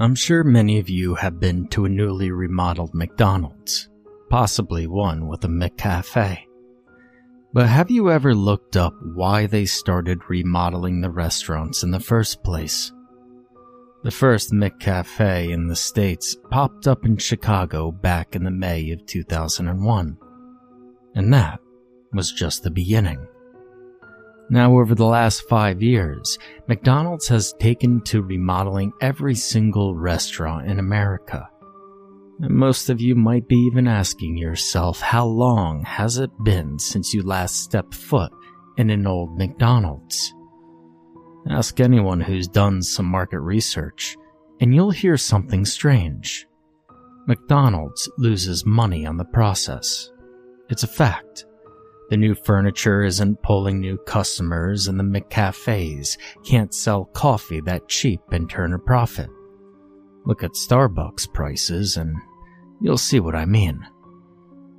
I'm sure many of you have been to a newly remodeled McDonald's, possibly one with a McCafe. But have you ever looked up why they started remodeling the restaurants in the first place? The first McCafe in the States popped up in Chicago back in the May of 2001. And that was just the beginning. Now, over the last five years, McDonald's has taken to remodeling every single restaurant in America. And most of you might be even asking yourself, how long has it been since you last stepped foot in an old McDonald's? Ask anyone who's done some market research, and you'll hear something strange. McDonald's loses money on the process. It's a fact. The new furniture isn't pulling new customers, and the McCafes can't sell coffee that cheap and turn a profit. Look at Starbucks prices, and you'll see what I mean.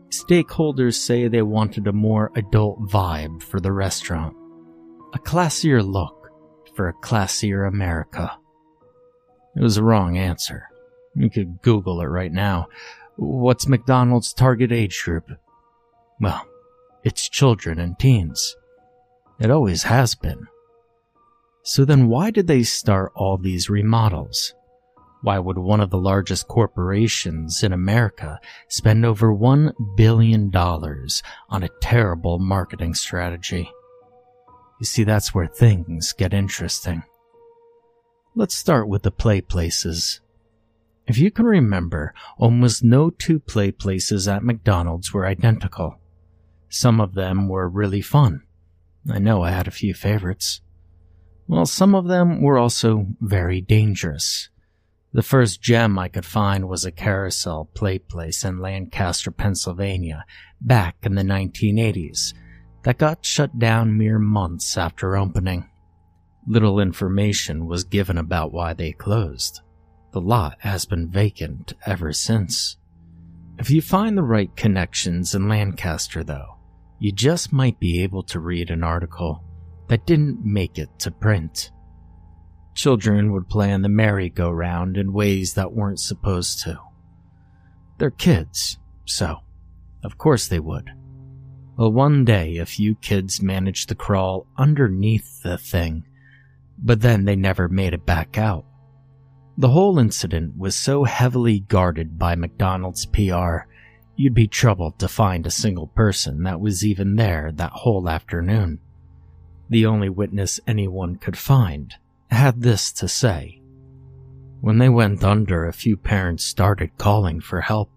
Stakeholders say they wanted a more adult vibe for the restaurant, a classier look for a classier America. It was a wrong answer. You could Google it right now. What's McDonald's target age group? Well, it's children and teens. It always has been. So then why did they start all these remodels? Why would one of the largest corporations in America spend over $1 billion on a terrible marketing strategy? You see, that's where things get interesting. Let's start with the play places. If you can remember, almost no two play places at McDonald's were identical. Some of them were really fun. I know I had a few favorites. Well, some of them were also very dangerous. The first gem I could find was a carousel play place in Lancaster, Pennsylvania, back in the 1980s, that got shut down mere months after opening. Little information was given about why they closed. The lot has been vacant ever since. If you find the right connections in Lancaster, though, you just might be able to read an article that didn't make it to print. Children would play on the merry-go-round in ways that weren't supposed to. They're kids, so of course they would. Well, one day a few kids managed to crawl underneath the thing, but then they never made it back out. The whole incident was so heavily guarded by McDonald's PR you'd be troubled to find a single person that was even there that whole afternoon. The only witness anyone could find had this to say. When they went under, a few parents started calling for help.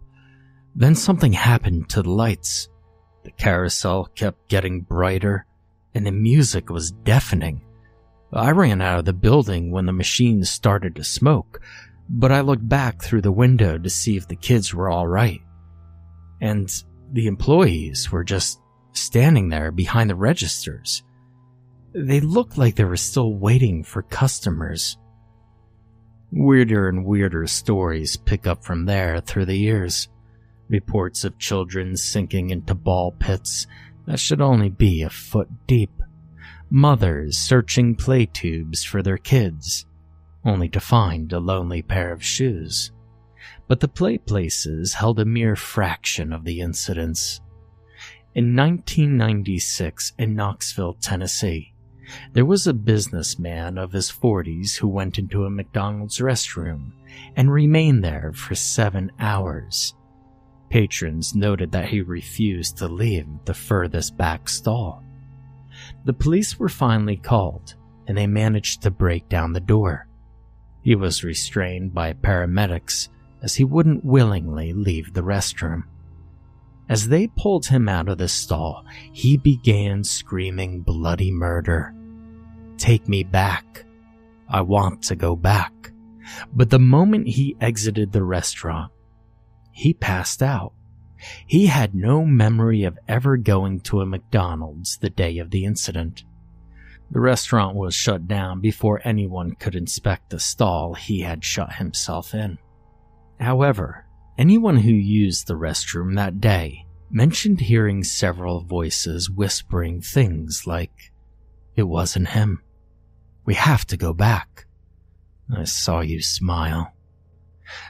Then something happened to the lights. The carousel kept getting brighter, and the music was deafening. I ran out of the building when the machines started to smoke, but I looked back through the window to see if the kids were alright and the employees were just standing there behind the registers. They looked like they were still waiting for customers. Weirder and weirder stories pick up from there through the years. Reports of children sinking into ball pits that should only be a foot deep. Mothers searching play tubes for their kids, only to find a lonely pair of shoes but the play places held a mere fraction of the incidents. In 1996 in Knoxville, Tennessee, there was a businessman of his 40s who went into a McDonald's restroom and remained there for seven hours. Patrons noted that he refused to leave the furthest back stall. The police were finally called and they managed to break down the door. He was restrained by paramedics as he wouldn't willingly leave the restroom. As they pulled him out of the stall, he began screaming bloody murder. Take me back. I want to go back. But the moment he exited the restaurant, he passed out. He had no memory of ever going to a McDonald's the day of the incident. The restaurant was shut down before anyone could inspect the stall he had shut himself in. However, anyone who used the restroom that day mentioned hearing several voices whispering things like, It wasn't him. We have to go back. I saw you smile.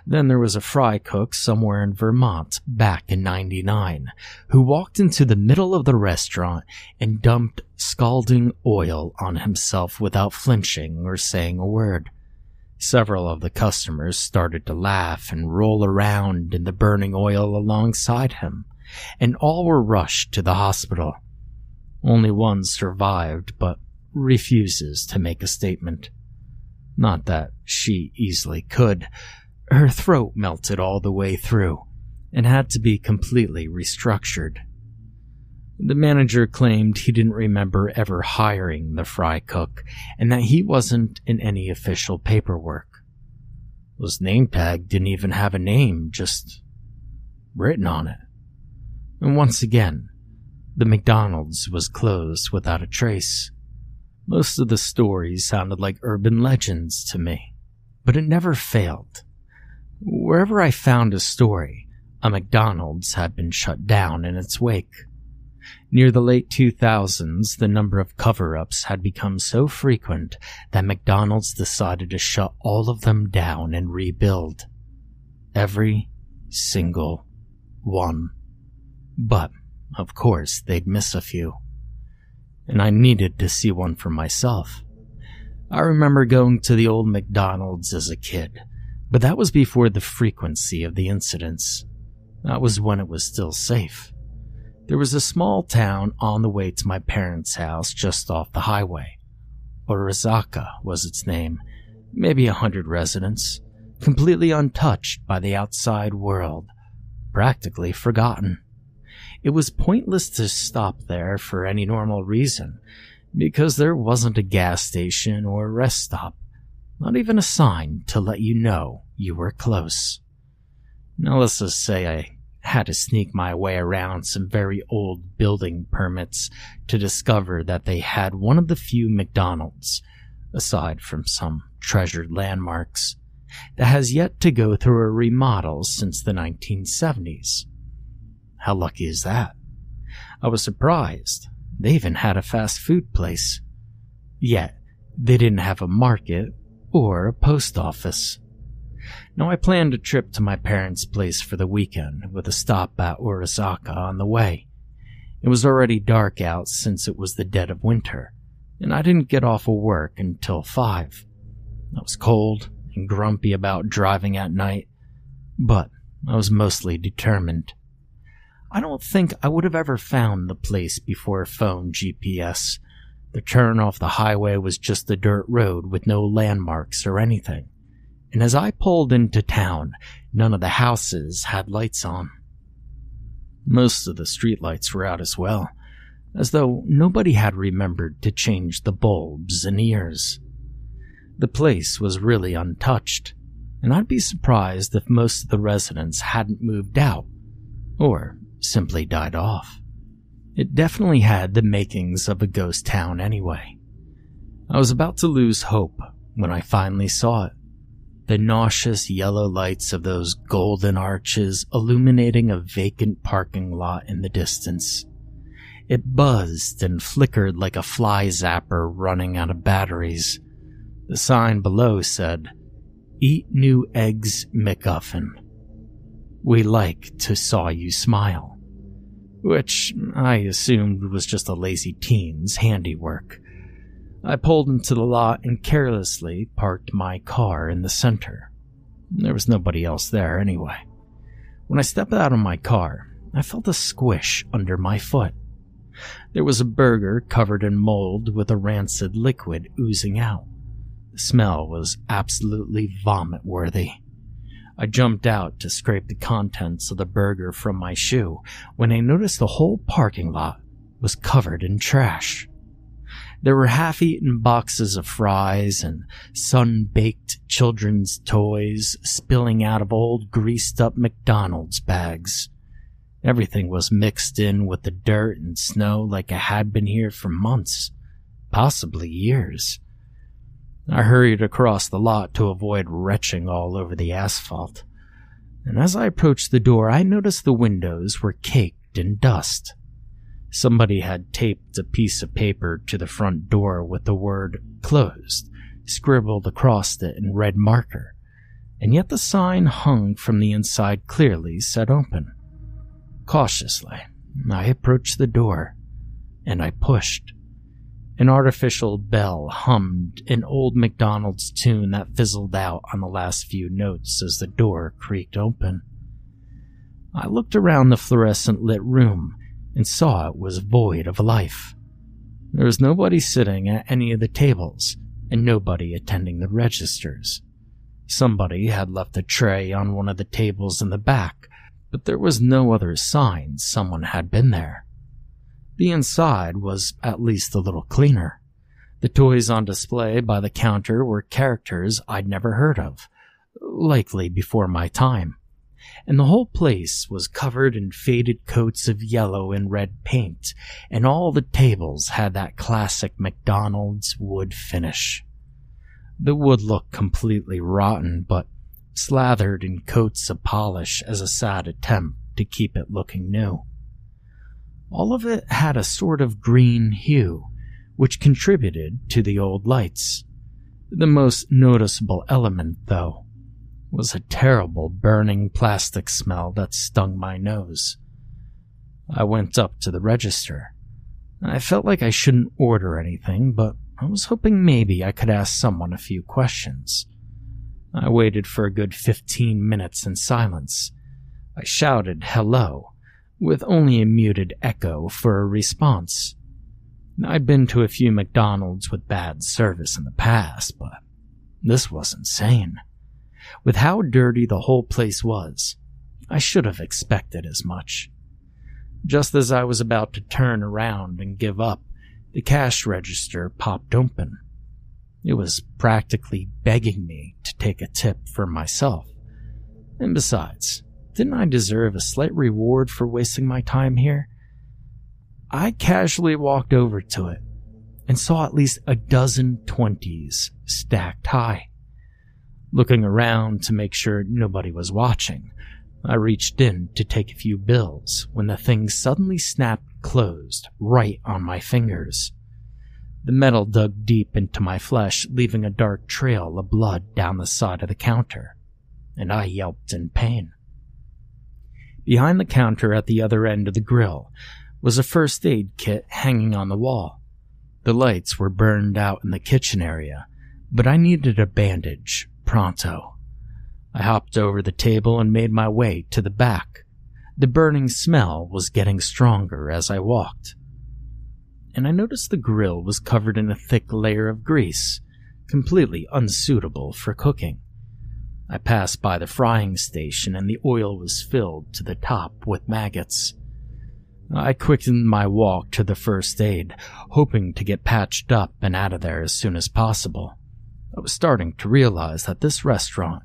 Then there was a fry cook somewhere in Vermont back in 99 who walked into the middle of the restaurant and dumped scalding oil on himself without flinching or saying a word. Several of the customers started to laugh and roll around in the burning oil alongside him, and all were rushed to the hospital. Only one survived, but refuses to make a statement. Not that she easily could. Her throat melted all the way through and had to be completely restructured. The manager claimed he didn't remember ever hiring the fry cook and that he wasn't in any official paperwork. His name tag didn't even have a name, just written on it. And once again, the McDonald's was closed without a trace. Most of the stories sounded like urban legends to me, but it never failed. Wherever I found a story, a McDonald's had been shut down in its wake. Near the late 2000s, the number of cover ups had become so frequent that McDonald's decided to shut all of them down and rebuild. Every single one. But, of course, they'd miss a few. And I needed to see one for myself. I remember going to the old McDonald's as a kid but that was before the frequency of the incidents. That was when it was still safe. There was a small town on the way to my parents' house just off the highway. Orizaka was its name, maybe a hundred residents, completely untouched by the outside world, practically forgotten. It was pointless to stop there for any normal reason, because there wasn't a gas station or a rest stop. Not even a sign to let you know you were close. Now let's just say I had to sneak my way around some very old building permits to discover that they had one of the few McDonald's, aside from some treasured landmarks, that has yet to go through a remodel since the 1970s. How lucky is that? I was surprised. They even had a fast food place. Yet, they didn't have a market or a post office. Now, I planned a trip to my parents' place for the weekend with a stop at Orizaka on the way. It was already dark out since it was the dead of winter, and I didn't get off of work until five. I was cold and grumpy about driving at night, but I was mostly determined. I don't think I would have ever found the place before phone GPS, the turn off the highway was just a dirt road with no landmarks or anything. And as I pulled into town, none of the houses had lights on. Most of the streetlights were out as well, as though nobody had remembered to change the bulbs and ears. The place was really untouched, and I'd be surprised if most of the residents hadn't moved out, or simply died off. It definitely had the makings of a ghost town anyway. I was about to lose hope when I finally saw it. The nauseous yellow lights of those golden arches illuminating a vacant parking lot in the distance. It buzzed and flickered like a fly zapper running out of batteries. The sign below said, Eat New Eggs McGuffin. We like to saw you smile. Which I assumed was just a lazy teen's handiwork. I pulled into the lot and carelessly parked my car in the center. There was nobody else there anyway. When I stepped out of my car, I felt a squish under my foot. There was a burger covered in mold with a rancid liquid oozing out. The smell was absolutely vomit worthy. I jumped out to scrape the contents of the burger from my shoe when I noticed the whole parking lot was covered in trash. There were half eaten boxes of fries and sun baked children's toys spilling out of old greased up McDonald's bags. Everything was mixed in with the dirt and snow like it had been here for months, possibly years. I hurried across the lot to avoid retching all over the asphalt. And as I approached the door, I noticed the windows were caked in dust. Somebody had taped a piece of paper to the front door with the word closed scribbled across it in red marker, and yet the sign hung from the inside clearly said open. Cautiously, I approached the door, and I pushed. An artificial bell hummed an old McDonald's tune that fizzled out on the last few notes as the door creaked open. I looked around the fluorescent lit room and saw it was void of life. There was nobody sitting at any of the tables and nobody attending the registers. Somebody had left a tray on one of the tables in the back, but there was no other sign someone had been there. The inside was at least a little cleaner. The toys on display by the counter were characters I'd never heard of, likely before my time. And the whole place was covered in faded coats of yellow and red paint, and all the tables had that classic McDonald's wood finish. The wood looked completely rotten, but slathered in coats of polish as a sad attempt to keep it looking new. All of it had a sort of green hue, which contributed to the old lights. The most noticeable element, though, was a terrible burning plastic smell that stung my nose. I went up to the register. I felt like I shouldn't order anything, but I was hoping maybe I could ask someone a few questions. I waited for a good fifteen minutes in silence. I shouted hello, with only a muted echo for a response. I'd been to a few McDonald's with bad service in the past, but this was insane. With how dirty the whole place was, I should have expected as much. Just as I was about to turn around and give up, the cash register popped open. It was practically begging me to take a tip for myself. And besides, didn't I deserve a slight reward for wasting my time here? I casually walked over to it and saw at least a dozen twenties stacked high. Looking around to make sure nobody was watching, I reached in to take a few bills when the thing suddenly snapped closed right on my fingers. The metal dug deep into my flesh, leaving a dark trail of blood down the side of the counter, and I yelped in pain. Behind the counter at the other end of the grill was a first aid kit hanging on the wall. The lights were burned out in the kitchen area, but I needed a bandage pronto. I hopped over the table and made my way to the back. The burning smell was getting stronger as I walked. And I noticed the grill was covered in a thick layer of grease, completely unsuitable for cooking. I passed by the frying station and the oil was filled to the top with maggots. I quickened my walk to the first aid, hoping to get patched up and out of there as soon as possible. I was starting to realize that this restaurant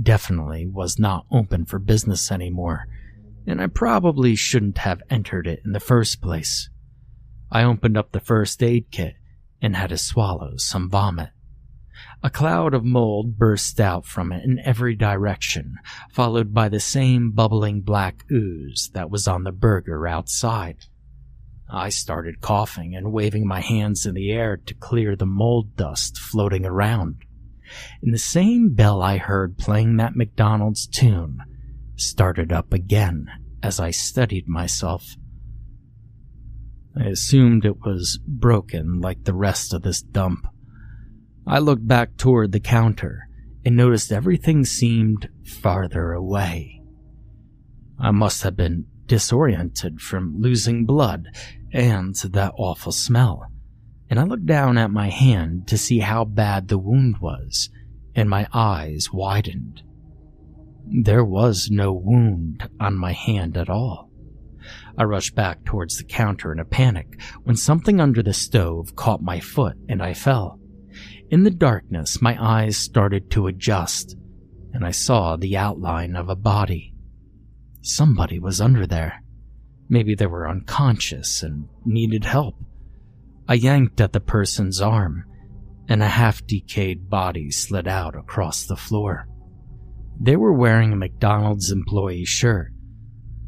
definitely was not open for business anymore, and I probably shouldn't have entered it in the first place. I opened up the first aid kit and had to swallow some vomit. A cloud of mold burst out from it in every direction, followed by the same bubbling black ooze that was on the burger outside. I started coughing and waving my hands in the air to clear the mold dust floating around. And the same bell I heard playing that McDonald's tune started up again as I steadied myself. I assumed it was broken like the rest of this dump. I looked back toward the counter and noticed everything seemed farther away. I must have been disoriented from losing blood and that awful smell, and I looked down at my hand to see how bad the wound was, and my eyes widened. There was no wound on my hand at all. I rushed back towards the counter in a panic when something under the stove caught my foot and I fell. In the darkness, my eyes started to adjust, and I saw the outline of a body. Somebody was under there. Maybe they were unconscious and needed help. I yanked at the person's arm, and a half decayed body slid out across the floor. They were wearing a McDonald's employee shirt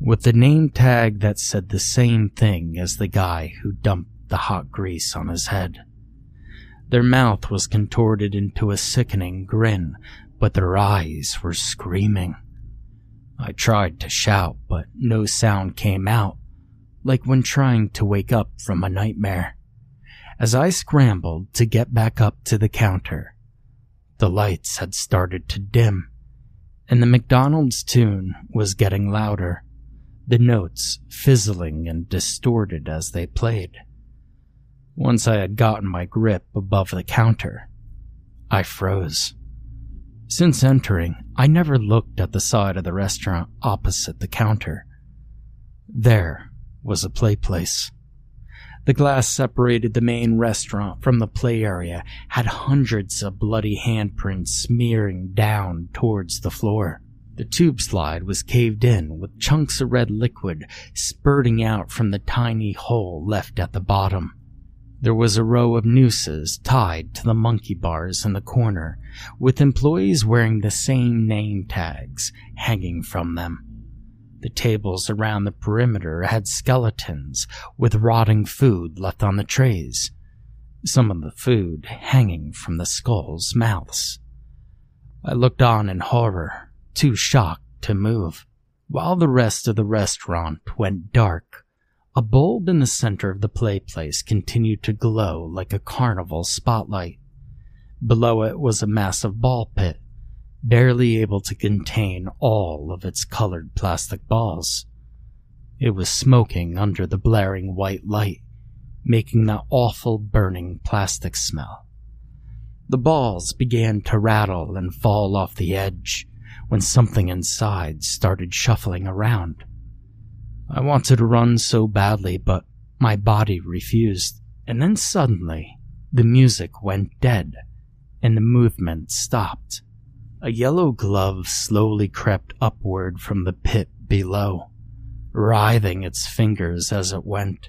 with the name tag that said the same thing as the guy who dumped the hot grease on his head. Their mouth was contorted into a sickening grin, but their eyes were screaming. I tried to shout, but no sound came out, like when trying to wake up from a nightmare. As I scrambled to get back up to the counter, the lights had started to dim, and the McDonald's tune was getting louder, the notes fizzling and distorted as they played. Once I had gotten my grip above the counter, I froze. Since entering, I never looked at the side of the restaurant opposite the counter. There was a play place. The glass separated the main restaurant from the play area had hundreds of bloody handprints smearing down towards the floor. The tube slide was caved in with chunks of red liquid spurting out from the tiny hole left at the bottom. There was a row of nooses tied to the monkey bars in the corner, with employees wearing the same name tags hanging from them. The tables around the perimeter had skeletons with rotting food left on the trays, some of the food hanging from the skulls' mouths. I looked on in horror, too shocked to move, while the rest of the restaurant went dark a bulb in the center of the play place continued to glow like a carnival spotlight. Below it was a massive ball pit, barely able to contain all of its colored plastic balls. It was smoking under the blaring white light, making that awful burning plastic smell. The balls began to rattle and fall off the edge when something inside started shuffling around. I wanted to run so badly, but my body refused. And then suddenly, the music went dead, and the movement stopped. A yellow glove slowly crept upward from the pit below, writhing its fingers as it went.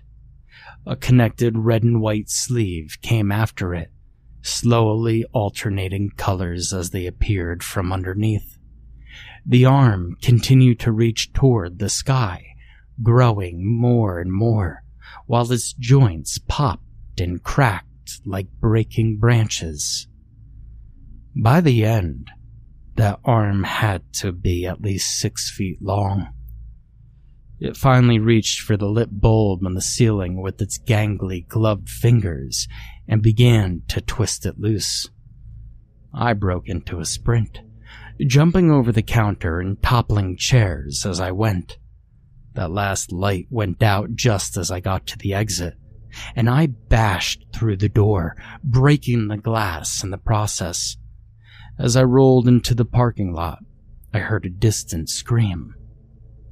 A connected red and white sleeve came after it, slowly alternating colors as they appeared from underneath. The arm continued to reach toward the sky, growing more and more, while its joints popped and cracked like breaking branches. By the end, that arm had to be at least six feet long. It finally reached for the lit bulb on the ceiling with its gangly, gloved fingers and began to twist it loose. I broke into a sprint, jumping over the counter and toppling chairs as I went. That last light went out just as I got to the exit, and I bashed through the door, breaking the glass in the process. As I rolled into the parking lot, I heard a distant scream,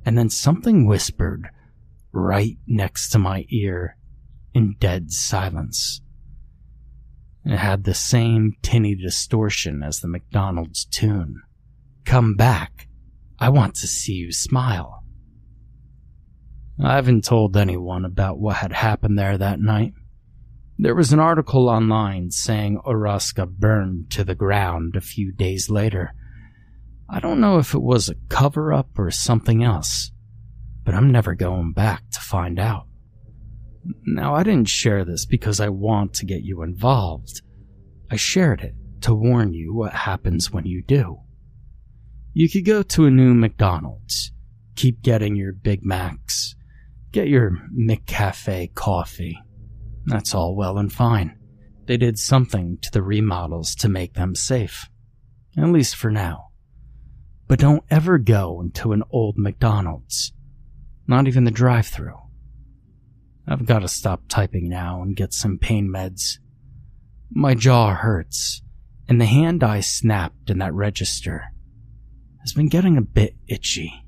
and then something whispered right next to my ear in dead silence. It had the same tinny distortion as the McDonald's tune. Come back. I want to see you smile. I haven't told anyone about what had happened there that night. There was an article online saying Orazca burned to the ground a few days later. I don't know if it was a cover up or something else, but I'm never going back to find out. Now, I didn't share this because I want to get you involved. I shared it to warn you what happens when you do. You could go to a new McDonald's, keep getting your Big Macs, get your McCafe coffee. That's all well and fine. They did something to the remodels to make them safe. At least for now. But don't ever go into an old McDonald's. Not even the drive through. I've got to stop typing now and get some pain meds. My jaw hurts, and the hand I snapped in that register has been getting a bit itchy.